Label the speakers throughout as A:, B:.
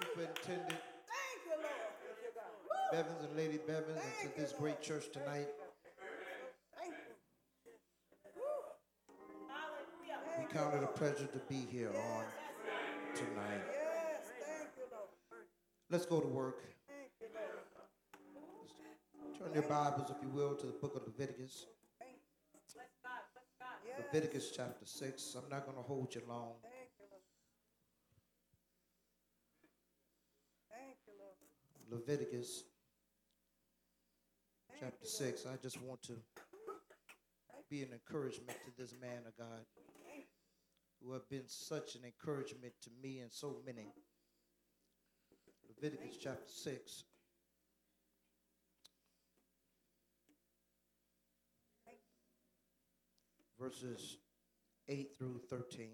A: Superintendent
B: Thank you, Lord.
A: Bevins and Lady Bevins and to this great church tonight.
B: Thank you. Hallelujah.
A: We count it a pleasure to be here on tonight.
B: Yes, thank you, Lord.
A: Let's go to work.
B: Thank you, Lord.
A: Turn your Bibles, if you will, to the book of Leviticus.
B: Yes,
A: Leviticus chapter 6. I'm not going to hold you long.
B: thank you, Lord. Thank you, Lord.
A: Leviticus chapter 6. I just want to be an encouragement to this man of God who have been such an encouragement to me and so many. Leviticus chapter 6. Verses 8 through 13.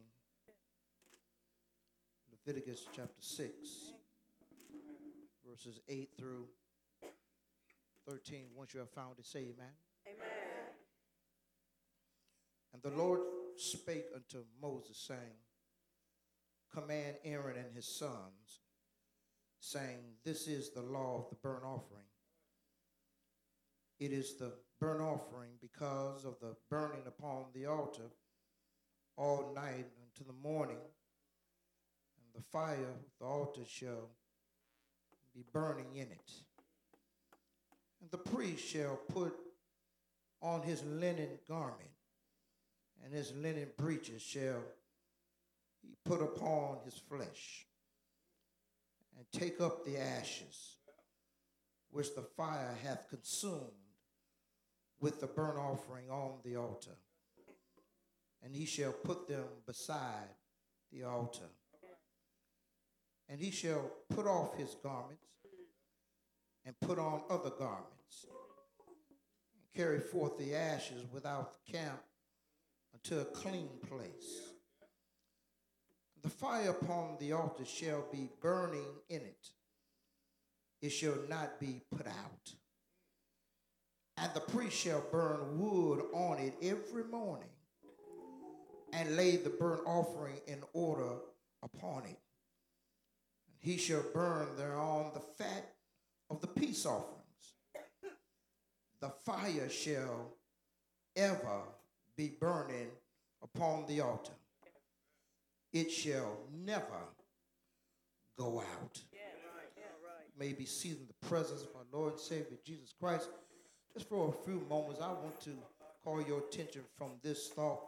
A: Leviticus chapter 6 verses 8 through 13. Once you have found it, say amen.
B: Amen.
A: And the Lord spake unto Moses, saying, Command Aaron and his sons, saying, This is the law of the burnt offering. It is the burnt offering because of the burning upon the altar all night until the morning, and the fire of the altar shall be burning in it. And the priest shall put on his linen garment, and his linen breeches shall he put upon his flesh, and take up the ashes which the fire hath consumed with the burnt offering on the altar. And he shall put them beside the altar. And he shall put off his garments and put on other garments, and carry forth the ashes without the camp unto a clean place. The fire upon the altar shall be burning in it, it shall not be put out. And the priest shall burn wood on it every morning, and lay the burnt offering in order upon it. He shall burn thereon the fat of the peace offerings. The fire shall ever be burning upon the altar. It shall never go out. May be seated in the presence of our Lord and Savior Jesus Christ. Just for a few moments, I want to call your attention from this thought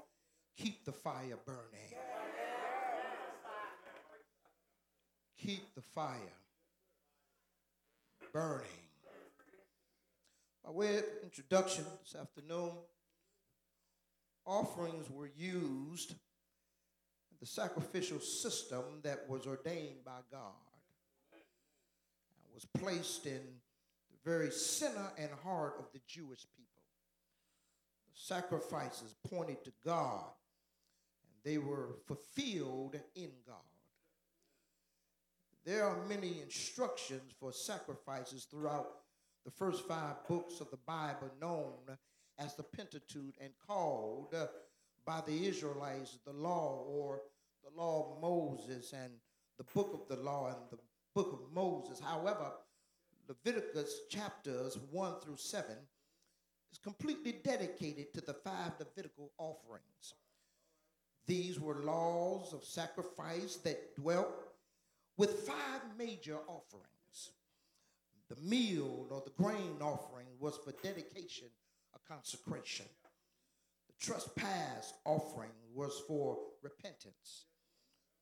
A: keep the fire burning. Keep the fire burning. By way of introduction this afternoon, offerings were used the sacrificial system that was ordained by God and was placed in the very center and heart of the Jewish people. The sacrifices pointed to God and they were fulfilled in God. There are many instructions for sacrifices throughout the first five books of the Bible, known as the Pentateuch and called uh, by the Israelites the law or the law of Moses and the book of the law and the book of Moses. However, Leviticus chapters 1 through 7 is completely dedicated to the five Levitical offerings. These were laws of sacrifice that dwelt with five major offerings. The meal or the grain offering was for dedication or consecration. The trespass offering was for repentance.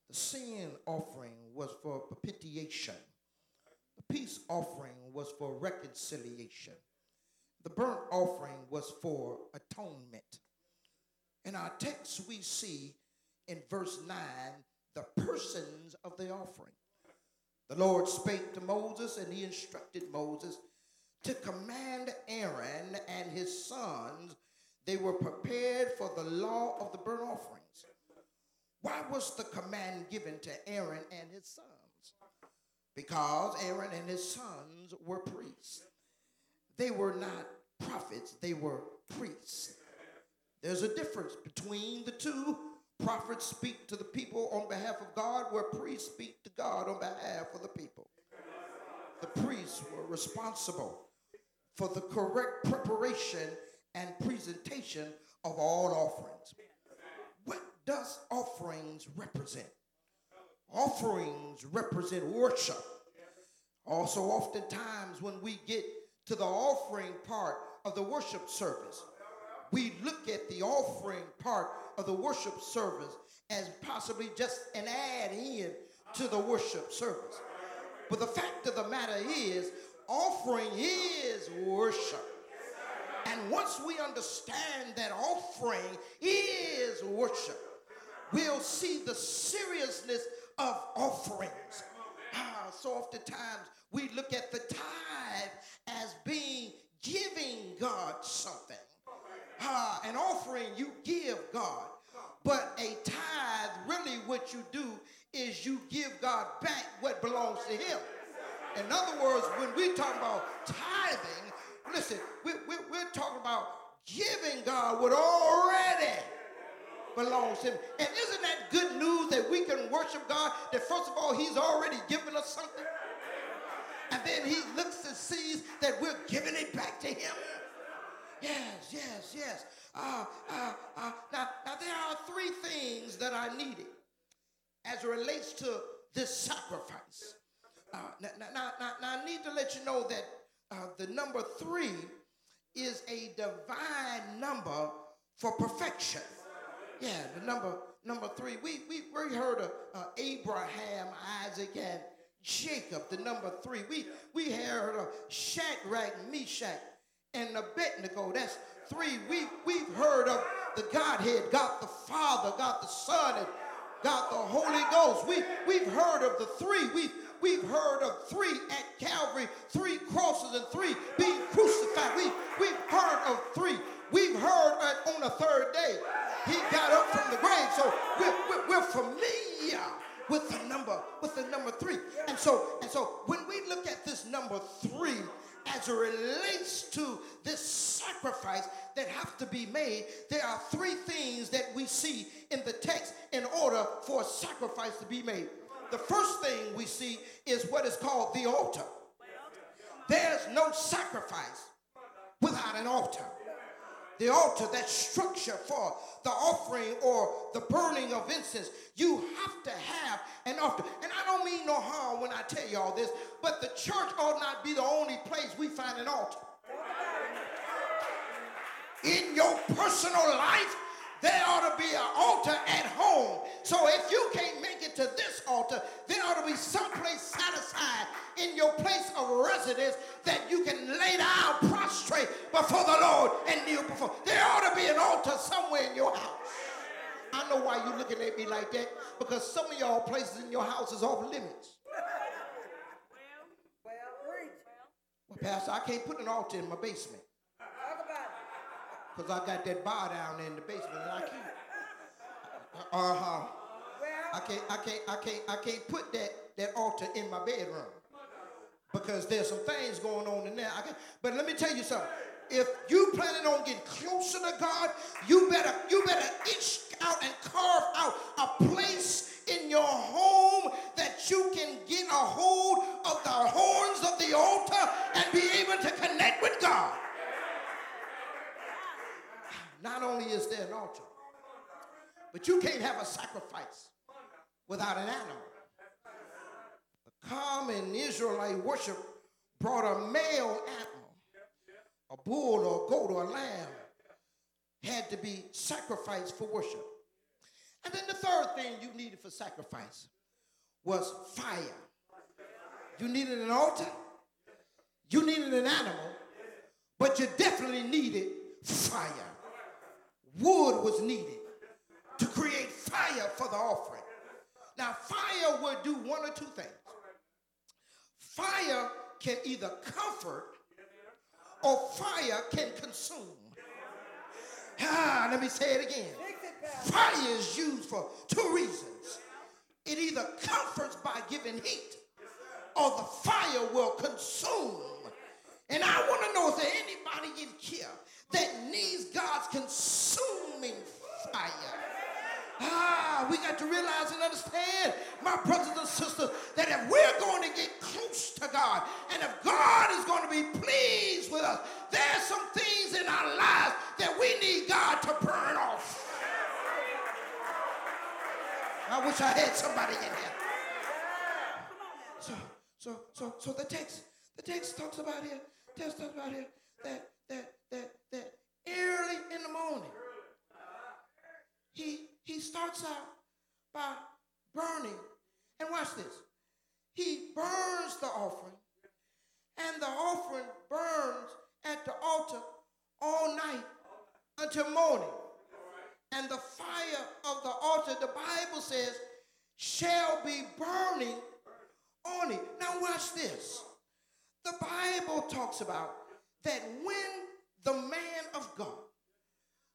A: The sin offering was for propitiation. The peace offering was for reconciliation. The burnt offering was for atonement. In our text, we see in verse 9 the persons of the offering. The Lord spake to Moses, and he instructed Moses to command Aaron and his sons. They were prepared for the law of the burnt offerings. Why was the command given to Aaron and his sons? Because Aaron and his sons were priests. They were not prophets, they were priests. There's a difference between the two prophets speak to the people on behalf of God, where priests speak to God on behalf of the people. The priests were responsible for the correct preparation and presentation of all offerings. What does offerings represent? Offerings represent worship. Also, oftentimes when we get to the offering part of the worship service, we look at the offering part of the worship service as possibly just an add in to the worship service. But the fact of the matter is, offering is worship. And once we understand that offering is worship, we'll see the seriousness of offerings. Ah, so oftentimes we look at the tithe as being giving God something. Offering you give God. But a tithe, really, what you do is you give God back what belongs to Him. In other words, when we talk about tithing, listen, we, we, we're talking about giving God what already belongs to Him. And isn't that good news that we can worship God? That first of all, He's already given us something. And then He looks and sees that we're giving it back to Him. Yes, yes, yes. Uh, uh, uh, now, now, there are three things that I needed as it relates to this sacrifice. Uh, now, now, now, now, I need to let you know that uh, the number three is a divine number for perfection. Yeah, the number number three. We we, we heard of uh, Abraham, Isaac, and Jacob. The number three. We we heard of Shadrach, Meshach, and Abednego. That's three. We we've heard of the Godhead, God the Father, God the Son, and God the Holy Ghost. We we've heard of the three. We've we've heard of three at Calvary, three crosses and three being crucified. We we've heard of three. We've heard on the third day he got up from the grave. So we're, we're, we're familiar with the number with the number three. And so and so when we look at this number three as it relates to this sacrifice that have to be made, there are three things that we see in the text in order for a sacrifice to be made. The first thing we see is what is called the altar. There's no sacrifice without an altar the altar, that structure for the offering or the burning of incense, you have to have an altar. And I don't mean no harm when I tell you all this, but the church ought not be the only place we find an altar. In your personal life, there ought to be an altar at home. So if you can't make it to this altar, there ought to be someplace set in your place of residence that you can lay down prostrate before the Lord and kneel before. There ought to be an altar somewhere in your house. I know why you're looking at me like that because some of y'all places in your house is off limits. Well, Pastor, I can't put an altar in my basement because I got that bar down there in the basement and I can't. Uh huh. I can't, I can't, I can't, I can't put that, that altar in my bedroom because there's some things going on in there. But let me tell you something. If you planning on getting closer to God, you better, you better itch out and carve out a place in your home that you can get a hold of the horns of the altar and be able to connect with God. Not only is there an altar, but you can't have a sacrifice without an animal. Common Israelite worship brought a male animal, a bull or a goat or a lamb, had to be sacrificed for worship. And then the third thing you needed for sacrifice was fire. You needed an altar, you needed an animal, but you definitely needed fire wood was needed to create fire for the offering. Now, fire would do one or two things. Fire can either comfort or fire can consume. Ah, let me say it again. Fire is used for two reasons. It either comforts by giving heat, or the fire will consume. And I want to know if there anybody in here that needs God's consuming fire. Ah, we got to realize and understand, my brothers and sisters, that if we're going to get close to God, and if God is going to be pleased with us, there's some things in our lives that we need God to burn off. I wish I had somebody in here. So, so, so, so the text, the text talks about here, text talks about here that that that that early in the morning, he he starts out by burning. And watch this. He burns the offering, and the offering burns at the altar all night until morning. And the fire of the altar, the Bible says, shall be burning on it. Now, watch this. The Bible talks about that when the man of God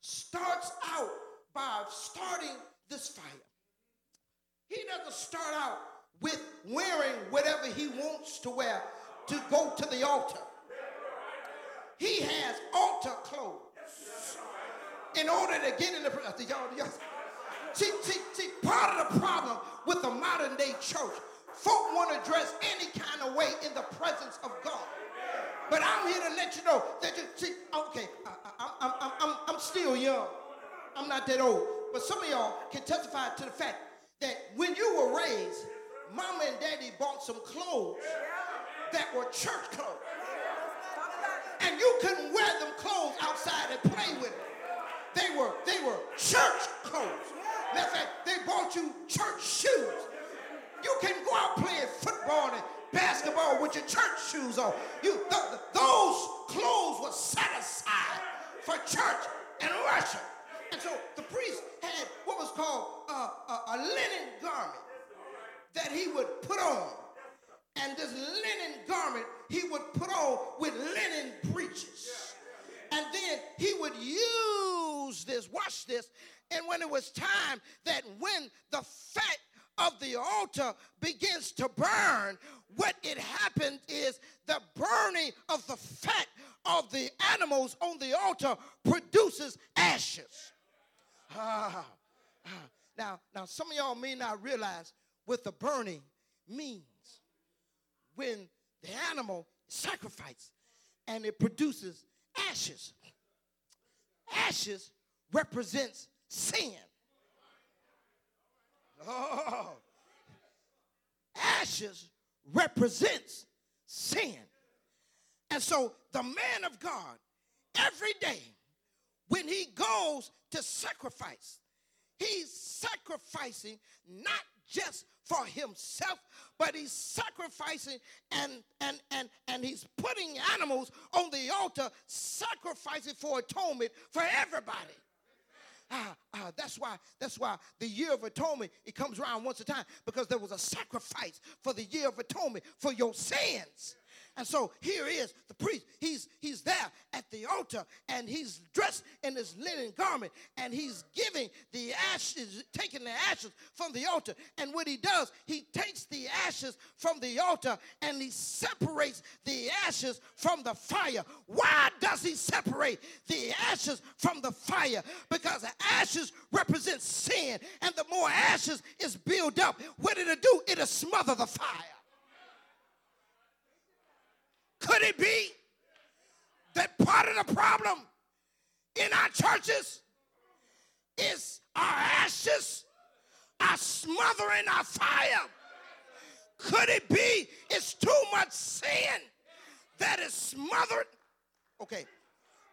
A: starts out by starting this fire, he doesn't start out with wearing whatever he wants to wear to go to the altar. He has altar clothes in order to get in the presence. Y'all. See, see, see, part of the problem with the modern day church, folk want to dress any kind of way in the presence of God. But I'm here to let you know that you see, okay, I, I, I, I'm, I'm still young. I'm not that old. But some of y'all can testify to the fact that when you were raised, mama and daddy bought some clothes that were church clothes. And you couldn't wear them clothes outside and play with them. They were, they were church clothes. Matter of fact, they bought you church shoes. You can go out playing football and basketball with your church shoes on. You, those clothes were set aside for church and worship. And so the priest had what was called a, a linen garment that he would put on. And this linen garment he would put on with linen breeches. And then he would use this, watch this, and when it was time that when the fat of the altar begins to burn, what it happened is the burning of the fat of the animals on the altar produces ashes. Ah, ah. Now, now some of y'all may not realize what the burning means. When the animal is sacrificed and it produces ashes. Ashes represents sin. Oh. Ashes represents sin. And so the man of God, every day, when he goes to sacrifice, he's sacrificing not just for himself, but he's sacrificing and and and and he's putting animals on the altar, sacrificing for atonement for everybody. Ah, ah, that's why that's why the year of atonement it comes around once a time because there was a sacrifice for the year of atonement for your sins. And so here is the priest. He's he's there at the altar and he's dressed in his linen garment and he's giving the ashes, taking the ashes from the altar. And what he does, he takes the ashes from the altar and he separates the ashes from the fire. Why does he separate the ashes from the fire? Because ashes represent sin, and the more ashes is built up, what it'll do, it'll smother the fire. Could it be that part of the problem in our churches is our ashes are smothering our fire? Could it be it's too much sin that is smothered? Okay.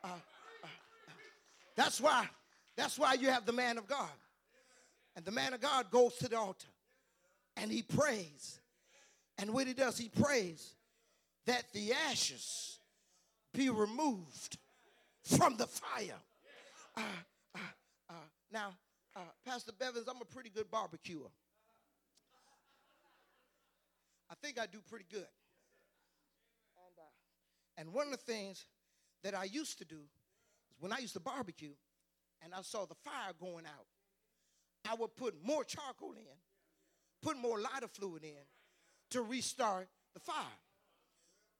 A: Uh, uh, that's why that's why you have the man of God. And the man of God goes to the altar and he prays. And what he does, he prays that the ashes be removed from the fire. Uh, uh, uh, now, uh, Pastor Bevins, I'm a pretty good barbecuer. I think I do pretty good. And, uh, and one of the things that I used to do is when I used to barbecue and I saw the fire going out, I would put more charcoal in, put more lighter fluid in to restart the fire.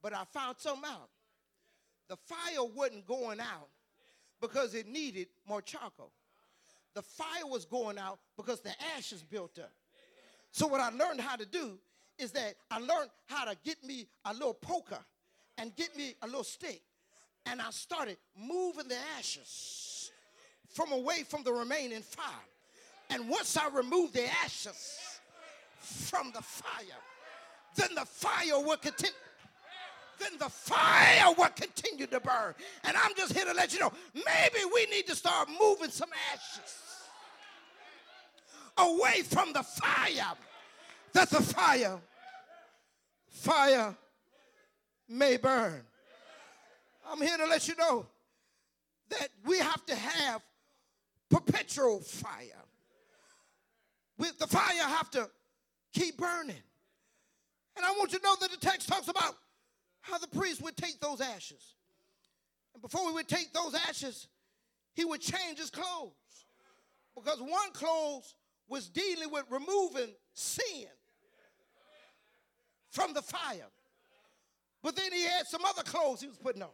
A: But I found something out. The fire wasn't going out because it needed more charcoal. the fire was going out because the ashes built up. So what I learned how to do is that I learned how to get me a little poker and get me a little stick. And I started moving the ashes from away from the remaining fire. And once I removed the ashes from the fire, then the fire will continue then the fire will continue to burn. And I'm just here to let you know maybe we need to start moving some ashes away from the fire. That the fire fire may burn. I'm here to let you know that we have to have perpetual fire. With the fire have to keep burning. And i want you to know that the text talks about how the priest would take those ashes and before he would take those ashes he would change his clothes because one clothes was dealing with removing sin from the fire. But then he had some other clothes he was putting on.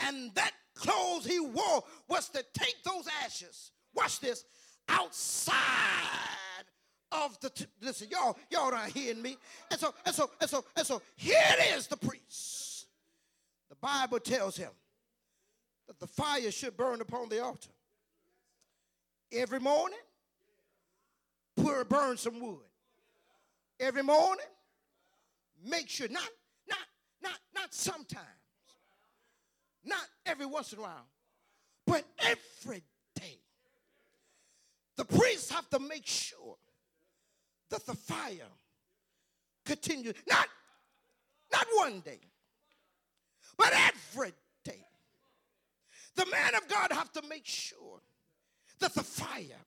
A: And that clothes he wore was to take those ashes, watch this, outside of the t- listen, y'all, y'all not hearing me. And so, and so, and so, and so here it is, the priest. The Bible tells him that the fire should burn upon the altar every morning put burn some wood every morning. Make sure not not not not sometimes, not every once in a while, but every day. The priests have to make sure that the fire continues. Not not one day, but every day. The man of God have to make sure that the fire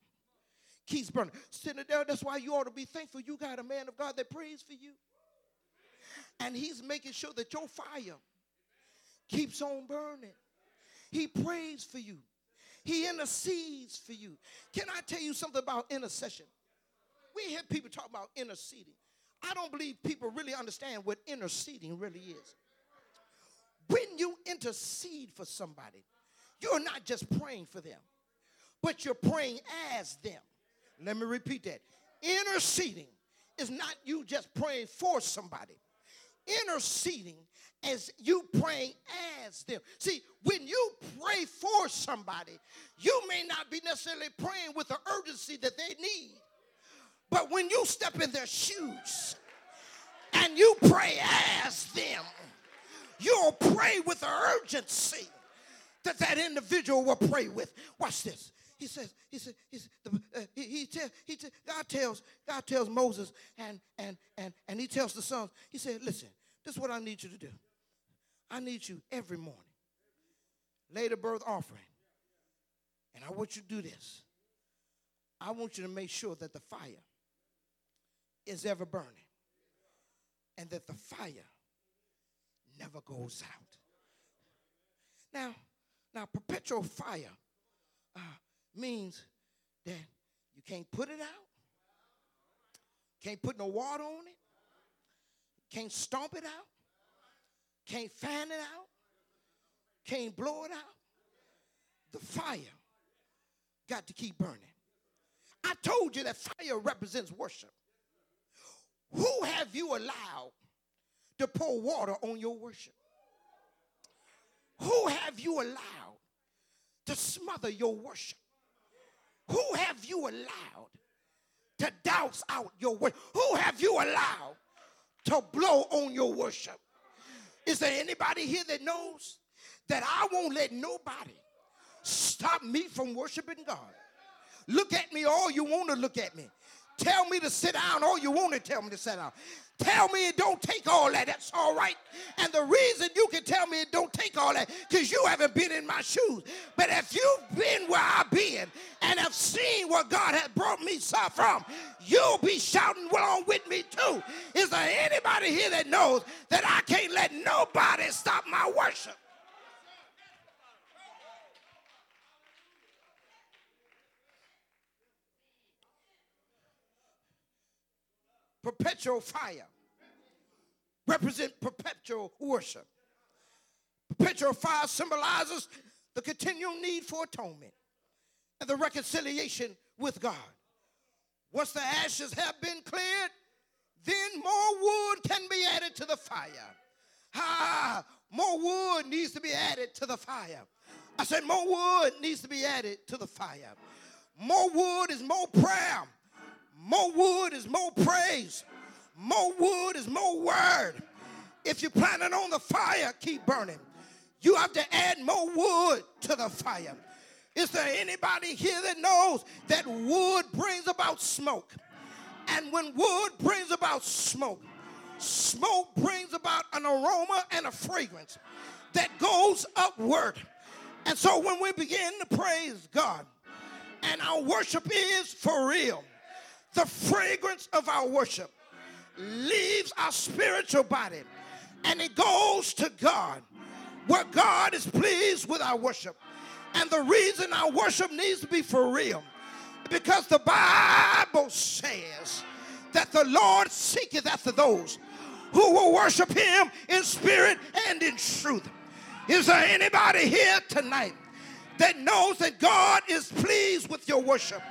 A: keeps burning. Sitting there, that's why you ought to be thankful you got a man of God that prays for you. And he's making sure that your fire keeps on burning. He prays for you. He intercedes for you. Can I tell you something about intercession? We hear people talk about interceding. I don't believe people really understand what interceding really is. When you intercede for somebody, you're not just praying for them, but you're praying as them. Let me repeat that. Interceding is not you just praying for somebody. Interceding as you praying as them. See, when you pray for somebody, you may not be necessarily praying with the urgency that they need. But when you step in their shoes and you pray as them, you'll pray with urgency that that individual will pray with. Watch this. He says, he says, he, said, uh, he, he, tell, he tell, God tells, God tells Moses and, and, and, and he tells the sons, he said, listen, this is what I need you to do. I need you every morning, lay the birth offering. And I want you to do this. I want you to make sure that the fire is ever burning and that the fire never goes out. Now, now perpetual fire uh, means that you can't put it out, can't put no water on it, can't stomp it out, can't fan it out, can't blow it out. The fire got to keep burning. I told you that fire represents worship. Who have you allowed to pour water on your worship? Who have you allowed to smother your worship? Who have you allowed to douse out your worship? Who have you allowed to blow on your worship? Is there anybody here that knows that I won't let nobody stop me from worshiping God? Look at me all you want to look at me. Tell me to sit down all you want to tell me to sit down. Tell me it don't take all that. That's all right. And the reason you can tell me it don't take all that, because you haven't been in my shoes. But if you've been where I've been and have seen where God has brought me from, you'll be shouting along with me too. Is there anybody here that knows that I can't let nobody stop my worship? Perpetual fire represent perpetual worship. Perpetual fire symbolizes the continual need for atonement and the reconciliation with God. Once the ashes have been cleared, then more wood can be added to the fire. Ah, more wood needs to be added to the fire. I said, more wood needs to be added to the fire. More wood is more prayer. More wood is more praise. More wood is more word. If you're planning on the fire, keep burning. You have to add more wood to the fire. Is there anybody here that knows that wood brings about smoke? And when wood brings about smoke, smoke brings about an aroma and a fragrance that goes upward. And so when we begin to praise God, and our worship is for real, the fragrance of our worship leaves our spiritual body and it goes to God, where God is pleased with our worship. And the reason our worship needs to be for real, because the Bible says that the Lord seeketh after those who will worship him in spirit and in truth. Is there anybody here tonight that knows that God is pleased with your worship?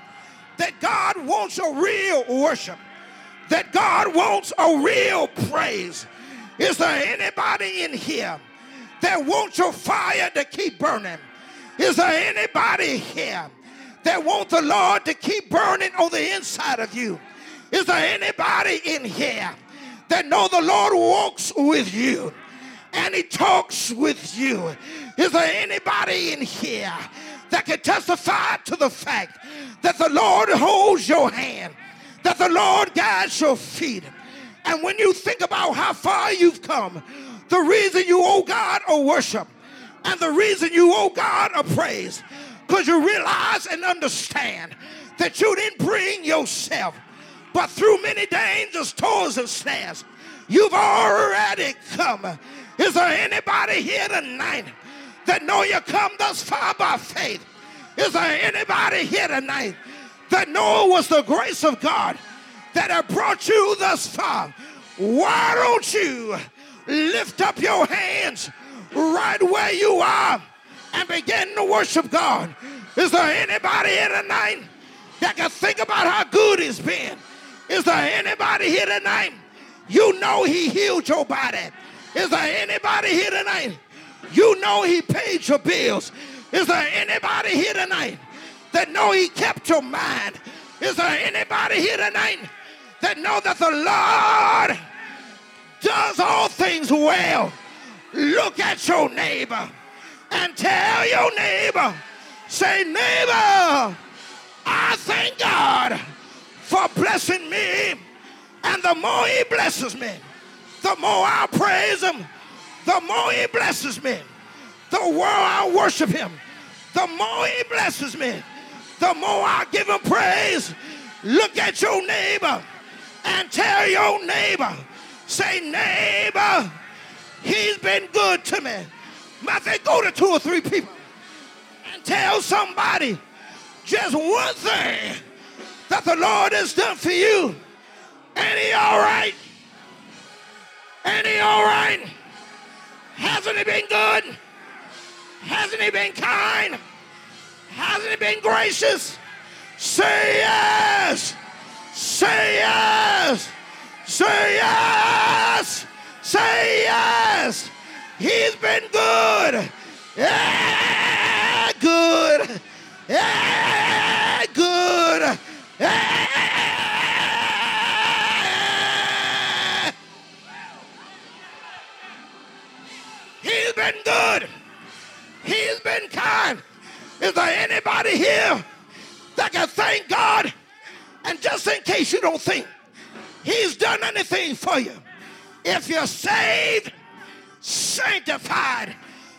A: That God wants a real worship? That God wants a real praise? Is there anybody in here that wants your fire to keep burning? Is there anybody here that wants the Lord to keep burning on the inside of you? Is there anybody in here that know the Lord walks with you and he talks with you? Is there anybody in here that can testify to the fact that the Lord holds your hand, that the Lord guides your feet? And when you think about how far you've come, the reason you owe God a worship and the reason you owe God a praise, because you realize and understand that you didn't bring yourself, but through many dangers, toils, and snares, you've already come. Is there anybody here tonight that know you come thus far by faith? Is there anybody here tonight that know it was the grace of God that have brought you thus far? Why don't you lift up your hands right where you are and begin to worship God? Is there anybody here tonight that can think about how good He's been? Is there anybody here tonight? You know He healed your body. Is there anybody here tonight? You know He paid your bills. Is there anybody here tonight that know He kept your mind? Is there anybody here tonight that know that the Lord does all things well? Look at your neighbor and tell your neighbor, say, neighbor, I thank God for blessing me. And the more he blesses me, the more I praise him, the more he blesses me. The more I worship him, the more he blesses me, the more I give him praise. Look at your neighbor and tell your neighbor, say, neighbor, he's been good to me. Might they go to two or three people and tell somebody just one thing that the Lord has done for you. Ain't he all right? Ain't he all right? Hasn't he been good? Hasn't he been kind? Hasn't he been gracious? Say yes. Say yes. Say yes. Say yes. He's been good. Yeah, good. Yeah, good. He's been good. He's been kind. Is there anybody here that can thank God? And just in case you don't think He's done anything for you, if you're saved, sanctified,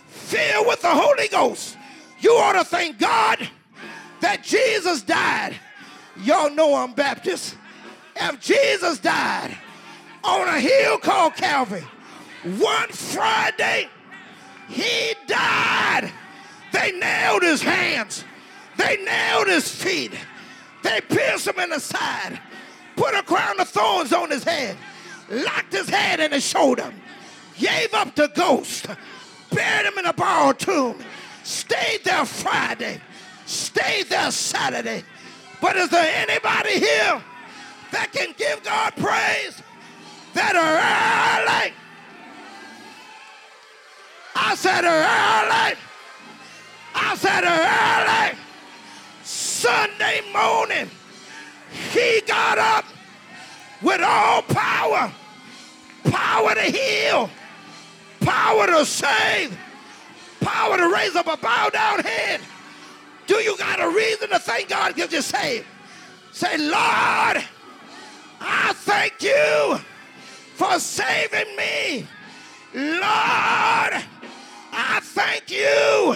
A: filled with the Holy Ghost, you ought to thank God that Jesus died. Y'all know I'm Baptist. If Jesus died on a hill called Calvary, one Friday, he died. They nailed his hands, they nailed his feet, they pierced him in the side, put a crown of thorns on his head, locked his head in his shoulder, gave up the ghost, buried him in a borrowed tomb, stayed there Friday. Stayed there Saturday. But is there anybody here that can give God praise that are early? I said early. I said early. Sunday morning, he got up with all power power to heal, power to save, power to raise up a bow down head. Do you got a reason to thank God because you're saved? Say, Lord, I thank you for saving me. Lord, I thank you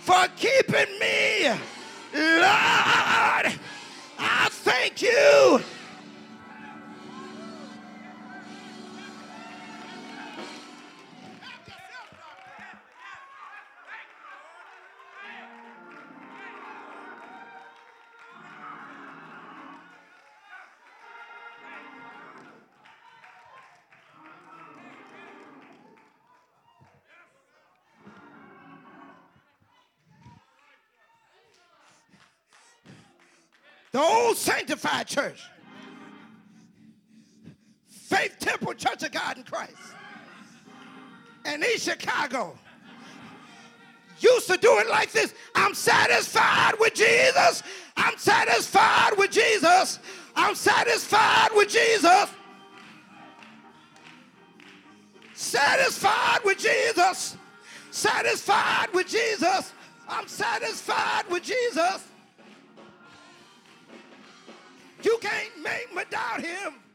A: for keeping me. Lord, I thank you the old sanctified church, Faith Temple Church of God in Christ, and East Chicago used to do it like this I'm satisfied with Jesus. I'm satisfied with Jesus. I'm satisfied with Jesus. Satisfied with Jesus. Satisfied with Jesus. I'm satisfied with Jesus. Can't make me doubt him.